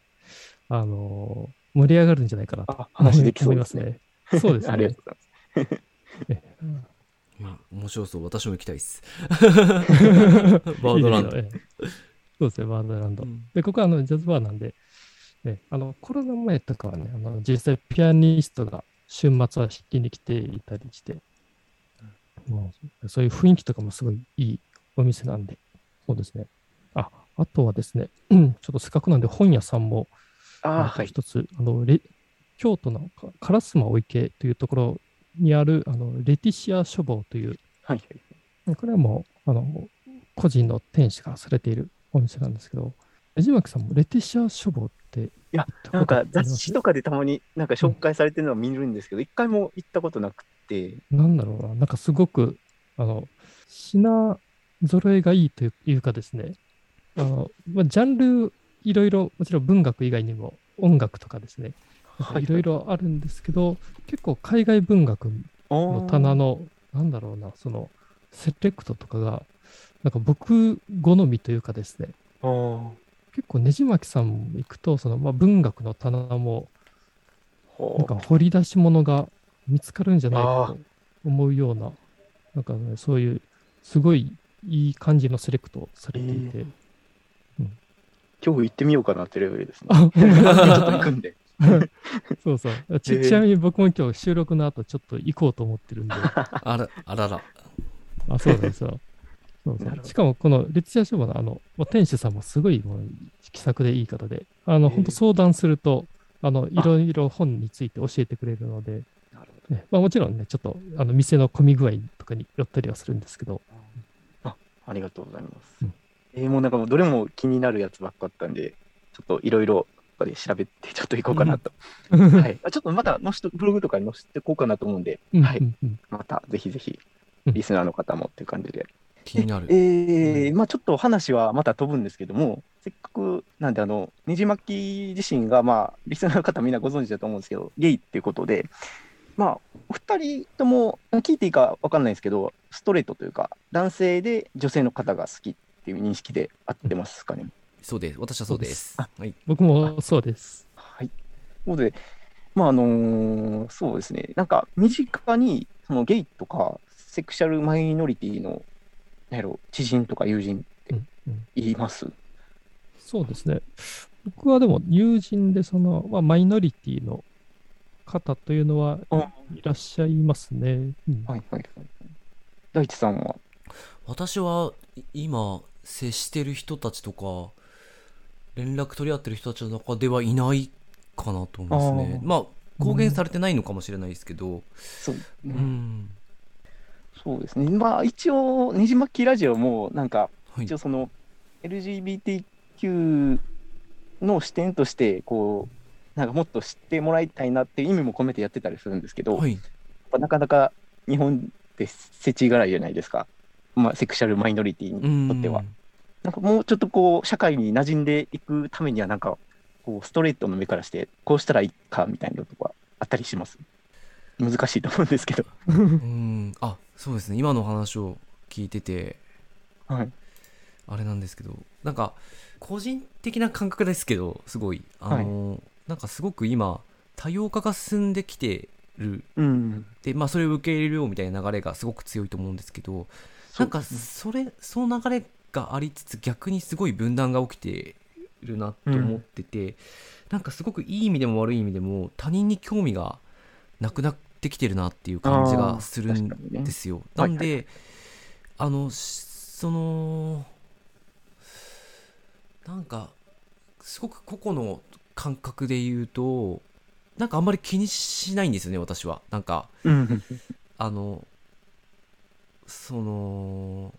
あのー盛り上がるんじゃないかなとあ話できそう思いますですね。ね。そうですありがねとうございます。えうん。うん面白そう。私も行きたいです。バードランド。いいそうですね、バードランド。うん。で、ここはあのジャズバーなんで、ね、あのコロナ前とかはね、あの実際ピアニストが週末は弾きに来ていたりして、もうそういう雰囲気とかもすごいいいお店なんで、そうですね。あ、あとはですね、うんちょっとせっかくなんで本屋さんも、ああ、なんはい。か一つ、あのレ京都のか烏丸池というところにあるあのレティシア書房という、はいはい。これはもうあの個人の店主がされているお店なんですけど、江島木さんもレティシア書房っていや、なんか雑誌とかでたまになんか紹介されてるのは見るんですけど、一回も行ったことなくて、なんだろうな、なんかすごく、あの、品揃えがいいというかですね、あの、まあ、ジャンルいろいろ、もちろん文学以外にも音楽とかですね、いろいろあるんですけど、結構海外文学のの棚の、なんだろうな、その、セレクトとかが、なんか僕好みというかですね、結構ねじまきさん行くと、その、まあ、文学の棚も、なんか掘り出し物が見つかるんじゃないあかと思うような、なんかね、そういう、すごいいい感じのセレクトをされていて、今日行ってみようかなってレベルですね。あ、ちょっと行くんで。そうそう。ちちなみに僕も今日収録の後ちょっと行こうと思ってるんで、あ、あらあらら。そうなんですよ。そうそう。しかもこのレツシア書房のあの、店主さんもすごいもう気さくでいい方で、あの、本当相談すると、あの、いろいろ本について教えてくれるので、ね。まあ、もちろんね、ちょっとあの店の混み具合とかによったりはするんですけど、どあありがとうございます。うん。えーもうなんかもうどれも気になるやつばっかあったんで、ちょっといろいろで調べて ちょっと行こうかなと。はい。あちょっとまた載せてブログとかに載せていこうかなと思うんで、うん。はい。うん。うん。またぜひぜひうん。リスナーの方もっていう感じで。気になる。えーうん。まあちょっと話はまた飛ぶんですけども、せっかくなんで、あの、ねじまき自身が、まあ、リスナーの方みんなご存知だと思うんですけど、ゲイっていうことで、まあ、お二人とも、聞いていいかわかんないですけど、ストレートというか、男性で女性の方が好きっていう認識で合ってますかね。そうです私はそうですあはい僕もそうです。はい。ということで、まああのーそうですね、なんか身近にそのゲイとかセクシャルマイノリティのなんやろ知人とか友人ってうんうん言います、そうですね。僕はでも友人でその、まあ、マイノリティの方というのはあいらっしゃいますね。うん。はいはいはい。大地さんは、私はい今接してる人たちとか連絡取り合ってる人たちの中ではいないかなと思いますね。あー。まあ公言されてないのかもしれないですけど。そう、うん、そうですね。まあ、一応、ねじ巻きラジオも、なんか、はい。一応その、LGBTQ の視点として、こう、なんかもっと知ってもらいたいなっていう意味も込めてやってたりするんですけど、はいなかなか日本って世知辛いじゃないですか。まあ、セクシャルマイノリティにとっては。なんかもうちょっとこう、社会に馴染んでいくためには、なんか、こう、ストレートの目からして、こうしたらいいかみたいなとこはあったりします。難しいと思うんですけど。うんうんあそうですね今の話を聞いててはい。あれなんですけどなんか個人的な感覚ですけどすごいあの、なんかすごく今多様化が進んできてる。うん。でまあそれを受け入れるようみたいな流れがすごく強いと思うんですけどなんかそれその流れがありつつ逆にすごい分断が起きてるなと思ってて、なんかすごくいい意味でも悪い意味でも他人に興味がなくなってきてるなっていう感じがするんあー確かにね。ですよ。はい。なんで、あのしそのなんかすごく個々の感覚で言うとなんかあんまり気にしないんですよね私は。なんかうん。あのその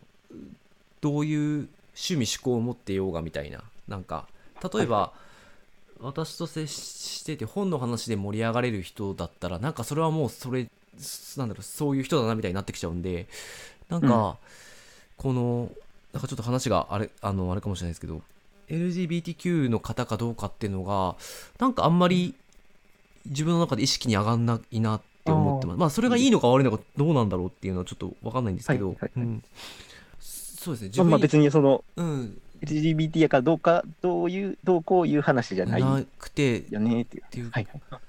どういう趣味思考を持っていようがみたいななんか例えば、私と接してて本の話で盛り上がれる人だったらなんかそれはもうそれなんだろうそういう人だなみたいになってきちゃうんでなんか、うんこのなんかちょっと話があれあのあれかもしれないですけど LGBTQ の方かどうかっていうのがなんかあんまり自分の中で意識に上がんないなって思ってます。まあそれがいいのか悪いのかどうなんだろうっていうのはちょっと分かんないんですけど、はいはいはいうんそうですね自まあまあ別にそのうん、LGBT やからどうか、どういう、どうこういう話じゃないなくてよねっていう。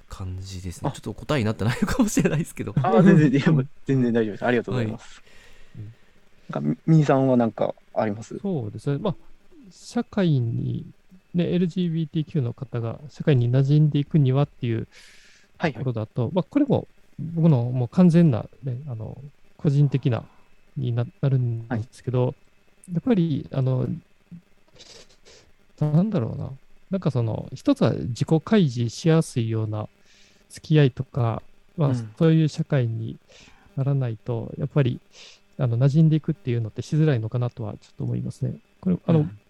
感じですね。あちょっと答えになってないのかもしれないですけど。ああ、全然、全然大丈夫です。ありがとうございます。うんなんか、みみーさんはなんかあります？そうですね。まあ、社会に、ね、LGBTQ の方が社会に馴染んでいくにはっていうとはいはい。ころだと、まあ、これも僕のもう完全な、ね、あの個人的なにななるんですけど、やっぱり、あの、なんだろうな、なんかその、一つは自己開示しやすいような付き合いとか、まあうんそういう社会にならないと、やっぱり、あの馴染んでいくっていうのってしづらいのかなとはちょっと思いますね。これ、あの、うん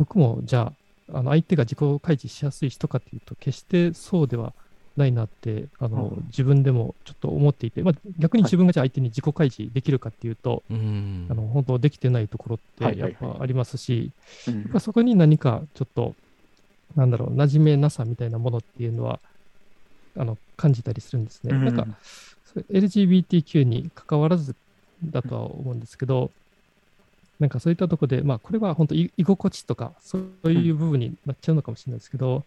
僕もじゃあ、あの相手が自己開示しやすい人かっていうと、決してそうではないなって、あの、うん。自分でもちょっと思っていて、まあ、逆に自分がじゃあ相手に自己開示できるかっていうと、うん。あの本当できてないところってやっはいはい。はいぱありますし、そこに何かちょっと、なんだろう、馴染めなさみたいなものっていうのは、あの感じたりするんですね。なんか、それ LGBTQ に関わらずだとは思うんですけど、なんかそういったところで、まあこれは本当い居心地とかそういう部分になっちゃうのかもしれないですけど、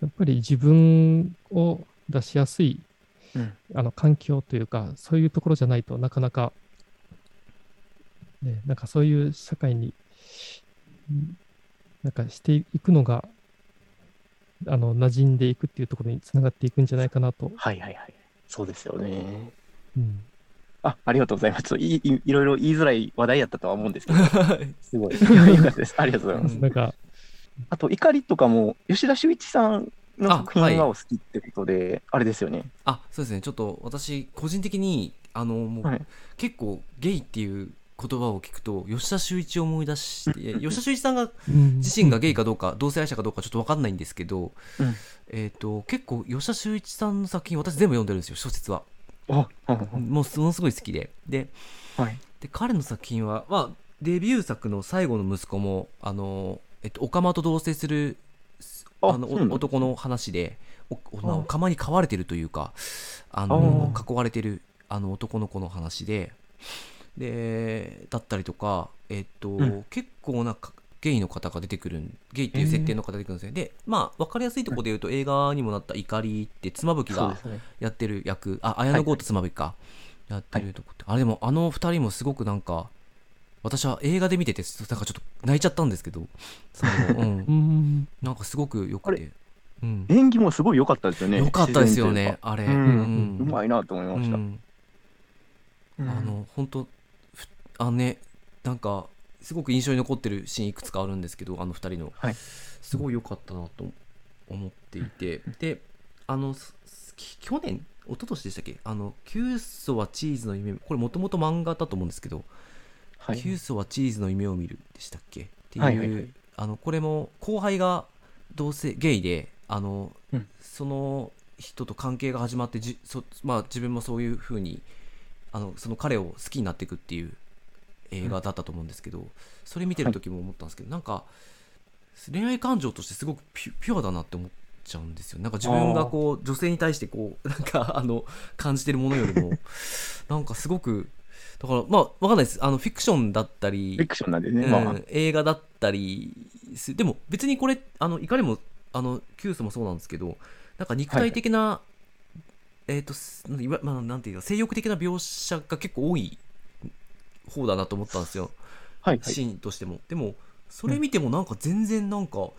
やっぱり自分を出しやすいうんあの環境というか、そういうところじゃないとなかなか、ね、なんかそういう社会に、んなんかしていくのが、あの、馴染んでいくっていうところにつながっていくんじゃないかなと。はいはいはい。そうですよね。うんあ、ありがとうございます。いいいろいろ言いづらい話題やったとは思うんですけど、すごい。よかったです。ありがとうございます。うんなんか、あと、怒りとかも、吉田修一さんの作品がお好きってことで、あれですよね。あそうですねちょっと私個人的にあのもう、はい結構ゲイっていう言葉を聞くと吉田修一を思い出して吉田修一さんが自自身がゲイかどうか同性愛者かどうかちょっと分かんないんですけど、うんえっ、と結構吉田修一さんの作品私全部読んでるんですよ小説はもうものすごい好きで。ではい。で彼の作品は、まあ、デビュー作の最後の息子もあの、えっと、オカマと同棲するあの男の話でおおまに飼われてるというかああのー。囲われてるあの男の子の話で。でだったりとか、えっとうん。結構なかゲイの方が出てくるんゲイっていう設定の方が出てくるんですね、でまあ分かりやすいところで言うと映画にもなった「怒り」って妻夫木が。やってる役。あ綾野剛と妻夫木か、やってるとこって、あれでもあの二人もすごくなんか私は映画で見ててなんかちょっと泣いちゃったんですけど。うん。う、ん、なんかすごくよくて、うん、演技もすごい良かったですよね。よかったですよねあれ、うん。うまいなと思いました。あの本当ふあのねなんかすごく印象に残ってるシーンいくつかあるんですけどあの二人の、はい。すごい良かったなと思っていて。であの去年一一昨年でしたっけ？あの、キュウソはチーズの夢、これもともと漫画だと思うんですけど、はい。キュウソはチーズの夢を見るでしたっけ？っていう、はいはいはい。あの、これも後輩が同性、ゲイで、あの、うん。その人と関係が始まってじそ、まあ、自分もそういうふうに、あの、その彼を好きになっていくっていう映画だったと思うんですけど、それ見てる時も思ったんですけど、なんか、恋愛感情としてすごくピュアだなって思っちゃうんですよ。なんか自分がこう、女性に対してこう、なんか、あの、感じてるものよりも、なんかすごく、だから、まあ、わかんないです。あの、フィクションだったり、フィクションなんでね、うんまあ、映画だったりすでも別にこれあのいかにもあのキュースもそうなんですけどなんか肉体的な、えっ、とすいわまあ、なんていうか性欲的な描写が結構多い方だなと思ったんですよ、はいはい。シーンとしても。でもそれ見てもなんか全然なんか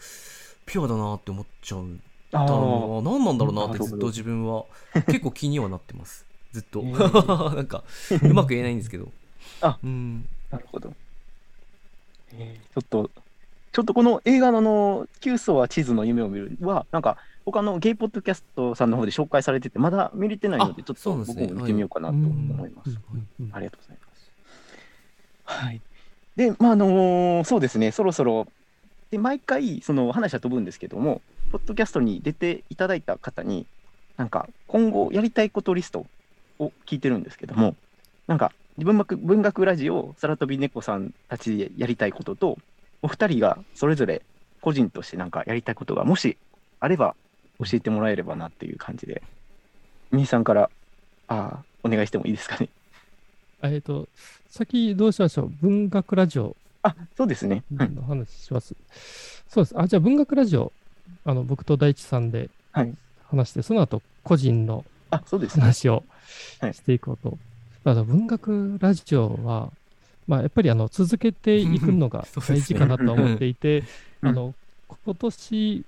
ピュアだなって思っちゃうあだー。な何なんだろうなってずっと自分は。結構気にはなってます。ずっと、えー。なんかうまく言えないんですけど。あうん。なるほど。えーちょっと、ちょっとこの映画のあの、キュウソは地図の夢を見るは、なんか、他のゲイポッドキャストさんの方で紹介されてて、まだ見れてないので、あちょっと僕も見てみようかなと思います。ありがとうございます。はい。で、まあ、あのそうですね、そろそろ、で、毎回、その話は飛ぶんですけども、ポッドキャストに出ていただいた方に、なんか、今後やりたいことリストを聞いてるんですけども、なんか、文学文学ラジオ、空飛び猫さんたちでやりたいことと、お二人がそれぞれ個人としてなんかやりたいことが、もしあれば教えてもらえればなっていう感じで、みーさんから、ああ、お願いしてもいいですかね？えっと、先どうしましょう？文学ラジオあ、そうですね。はい。の話します？そうです。あ、じゃあ文学ラジオ、あの、僕と大地さんではい話して、その後、個人のあ、そうですね。話をはいしていこうと。だから文学ラジオは、まあ、やっぱりあの続けていくのが大事かなとは思っていて、うんあの今年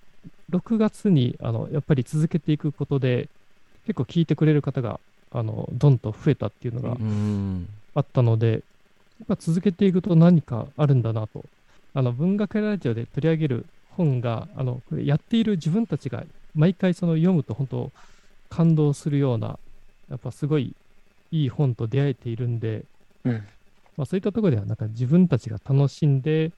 6月にあのやっぱり続けていくことで、結構聞いてくれる方があのどんどん増えたっていうのがうんあったので、やっぱ続けていくと何かあるんだなと。あの文学ラジオで取り上げる本が、あのこれやっている自分たちが毎回その読むと本当感動するような、やっぱすごいいい本と出会えているんで、うん。まあ、そういったところではなんか自分たちが楽しんで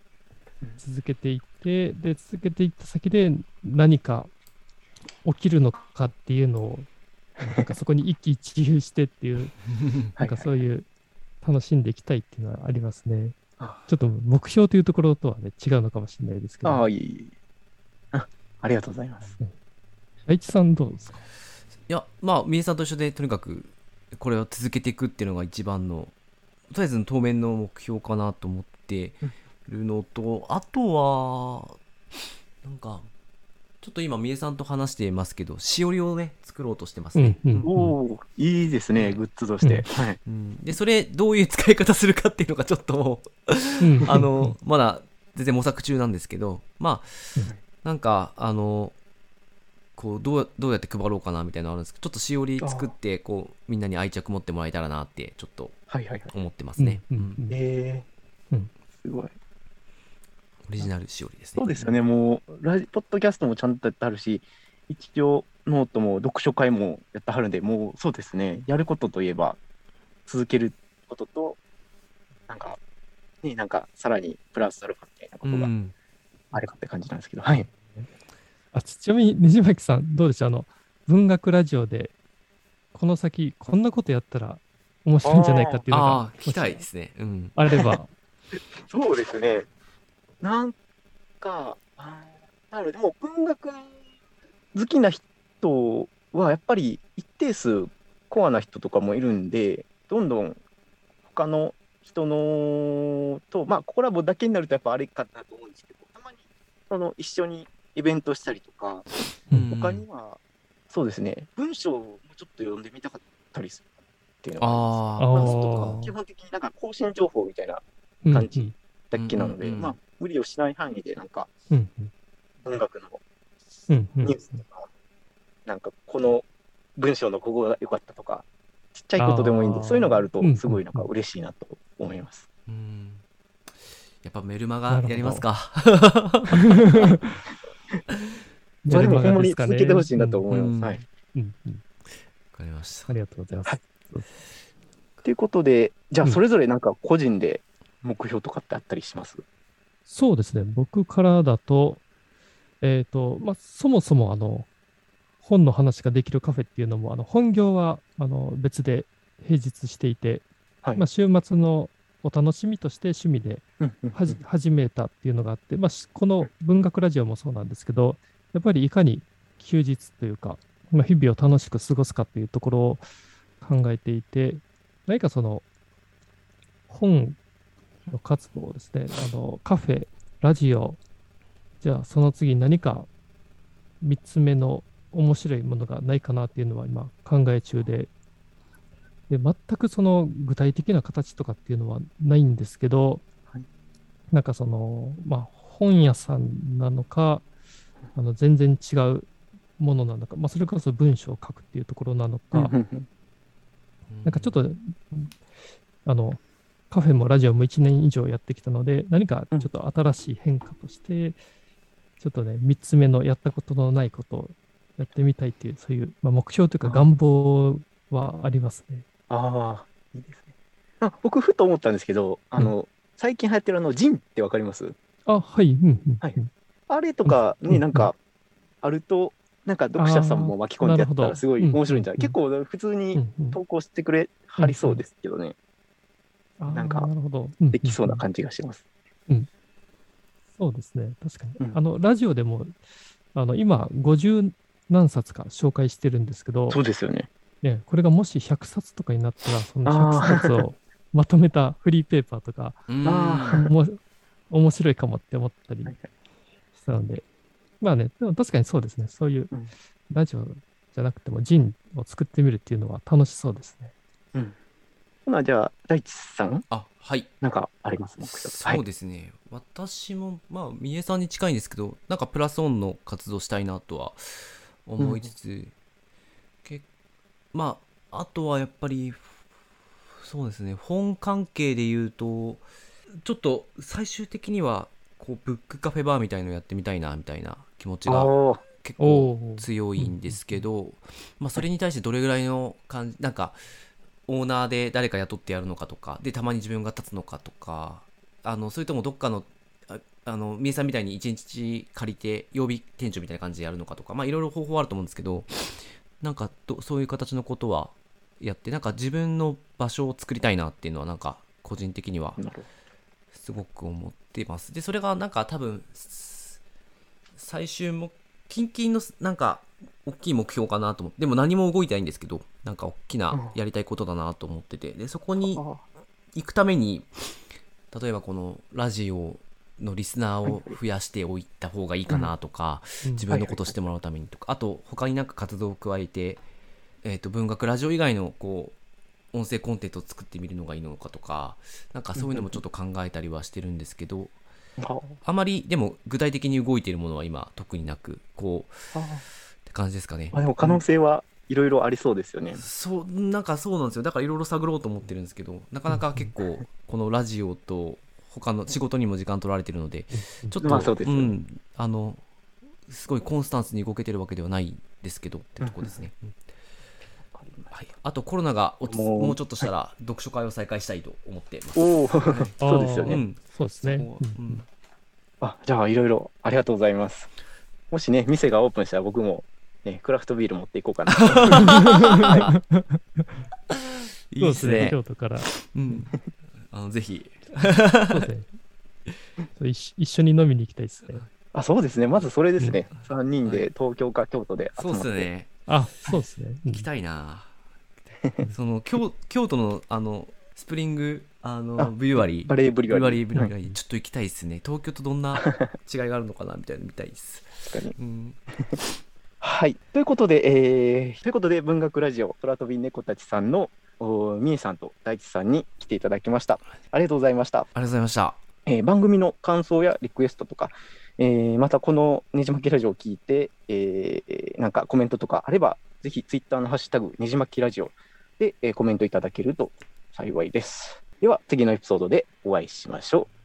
うん続けていって、で、続けていった先で何か起きるのかっていうのを、なんかそこに一喜一憂してっていう、なんかそういう楽しんでいきたいっていうのはありますね。あちょっと目標というところとはね、違うのかもしれないですけど、ああ、いいいい。あありがとうございます。大地さんどうですか？いや、まあ、みえさんと一緒で、とにかく、これを続けていくっていうのが一番の、とりあえずの当面の目標かなと思ってるのと、あとは、なんか、ちょっと今、みえさんと話してますけど、しおりをね、作ろうとしてますね。うんうんおお、いいですね、グッズとして。はい。うんで、それ、どういう使い方するかっていうのがちょっと、うん あの、まだ全然模索中なんですけど、まあ、なんか、あの、こう、どう、どうやって配ろうかなみたいなのあるんですけど、ちょっとしおり作って、こう、みんなに愛着持ってもらえたらなって、ちょっとはいはいはい。思ってますね。うんうんえーうんすごい。オリジナルしおりですね。そうですよね、もう、ラジポッドキャストもちゃんとやってはるし、一応、ノートも読書会もやってはるんで、もうそうですね、やることといえば、続けることと、なんか、ね、なんか、さらにプラスアルファみたいなことがうん。あれかって感じなんですけど、はい。あちなみに、ねじまきさん、どうでしょう？あの、文学ラジオで、この先、こんなことやったら面白いんじゃないかっていうのが、ああ、聞きたいですね。うん。あれば、そうですね。なんか、なるでも文学好きな人はやっぱり一定数コアな人とかもいるんで、どんどん他の人のと、まあコラボだけになるとやっぱあれかなと思うんですけど、たまにその一緒にイベントしたりとか、うん他には、そうですね、文章をちょっと読んでみたかったりするっていうのがあります。基本的になんか更新情報みたいなうん感じだけなので、うんうんうん。まあ、無理をしない範囲で、なんか、うんうん文学のうんうんニュースとか、なんか、この文章のここが良かったとか、ちっちゃいことでもいいんで、そういうのがあるとうんうん、すごいなんか嬉しいなと思います。うん。やっぱメルマガやりますか。まあでも、ほんまに続けてほしいなと思いうんます。はい。うんうんかりましたあ。りがとうございます。はいということで、じゃあ、うんそれぞれなんか個人で目標とかってあったりします、そうですね、僕からだと、えっ、と、まあ、そもそもあの、本の話ができるカフェっていうのも、あの本業はあの別で平日していて、はい。まあ、週末のお楽しみとして趣味で始めたっていうのがあって、まあ、しこの文学ラジオもそうなんですけど、やっぱりいかに休日というか、まあ、日々を楽しく過ごすかっていうところを考えていて、何かその本の活動をですね、あのカフェ、ラジオ、じゃあその次何か3つ目の面白いものがないかなっていうのは今考え中で、で全くその具体的な形とかっていうのはないんですけど、はい。なんかその、まあ、本屋さんなのか、あの全然違うものなのか、まあ、それこそ文章を書くっていうところなのか、なんかちょっと、あの、カフェもラジオも1年以上やってきたので、何かちょっと新しい変化として、ちょっとね、3つ目のやったことのないことをやってみたいっていう、そういう、まあ、目標というかあ願望はありますね。ああ、いいですね。あ僕、ふと思ったんですけど、あの、最近流行ってるあの、ジンってわかります？あ、はい、うん、うん。はい。うんあれとかうんになんか、あると、なんか読者さんも巻き込んでやったらすごい面白いんじゃない？うん結構普通うにんうん。投稿してくれはりそうですけどね。なんかなるほど。できそうなじ。感じがします。そうですね、確かに。うんあの、ラジオでも、あの、今、50何冊か紹介してるんですけど、そうですよね。ね、これがもし100冊とかになったら、そのあー100冊をまとめたフリーペーパーとか、うんあーも面白いかもって思ったりはいはいしたので、まあね、でも確かにそうですね、そういううんラジオじゃなくてもジンを作ってみるっていうのは楽しそうですね。ほな、じゃあ、大地さん、あ、はい。なんかあります？目標そうですね、私もまあ三重さんに近いんですけどなんかプラスオンの活動したいなとは思いつつ、けまああとはやっぱりそうですね。本関係で言うとちょっと最終的にはこうブックカフェバーみたいのやってみたいなみたいな気持ちが結構強いんですけど、まあ、それに対してどれぐらいの感じなんかオーナーで誰か雇ってやるのかとかでたまに自分が立つのかとかあのそれともどっかのああの三重さんみたいに一日借りて曜日店長みたいな感じでやるのかとかまあいろいろ方法あると思うんですけどなんかどそういう形のことはやってなんか自分の場所を作りたいなっていうのはなんか個人的にはすごく思ってます。で、それがなんか多分、最終も、近々のなんか、大きい目標かなと思って、でも何も動いてないんですけど、なんか大きなやりたいことだなと思ってて、で、そこにど。行くために、例えばこのラジオのリスナーを増やしておいた方がいいかなとか、うん。自分のことをしてもらうためにとか、あと他になんか活動を加えて、えっ、と、文学ラジオ以外のこう、音声コンテンツを作ってみるのがいいのかとか、なんかそういうのもちょっと考えたりはしてるんですけど、ああまりでも具体的に動いているものは今特になく、こう、感じですかね。あでも可能性はいろいろありそうですよね。そう、なんかそうなんですよ。だからいろいろ探ろうと思ってるんですけど、なかなか結構、このラジオと他の仕事にも時間取られてるので、ちょっと、まあそうですよねん、あの、すごいコンスタンスに動けてるわけではないですけどってとこですね。うんはい、あとコロナが落ちもうもうちょっとしたら読書会を再開したいと思ってます。おお、そうですよね。うん、そうですね。うんあじゃあ、いろいろありがとうございます。もしね、店がオープンしたら僕も、ね、クラフトビール持っていこうかな。はいいいですね。京都から。うん、あのぜひ。そうですね。そう一一緒に飲みに行きたいですね。あそうですね、まずそれですね。3人で東京か京都で集そうまって。っすね。あ、そうですね。うん行きたいな。その京京都のあのスプリングあのあブリュワリーバレーブリュワリーブリュワリーちょっと行きたいですね。東京とどんな違いがあるのかなみたいなの見たいです。確かにうん、はい。ということで、えーということで、文学ラジオ、空飛び猫たちさんの、おみえさんと大地さんに来ていただきました。ありがとうございました。ありがとうございました。えー番組の感想やリクエストとか、えーまたこのねじまきラジオを聞いて、えーなんかコメントとかあれば、ぜひツイッターのハッシュタグねじまきラジオで、えーコメントいただけると幸いです。では、次のエピソードでお会いしましょう。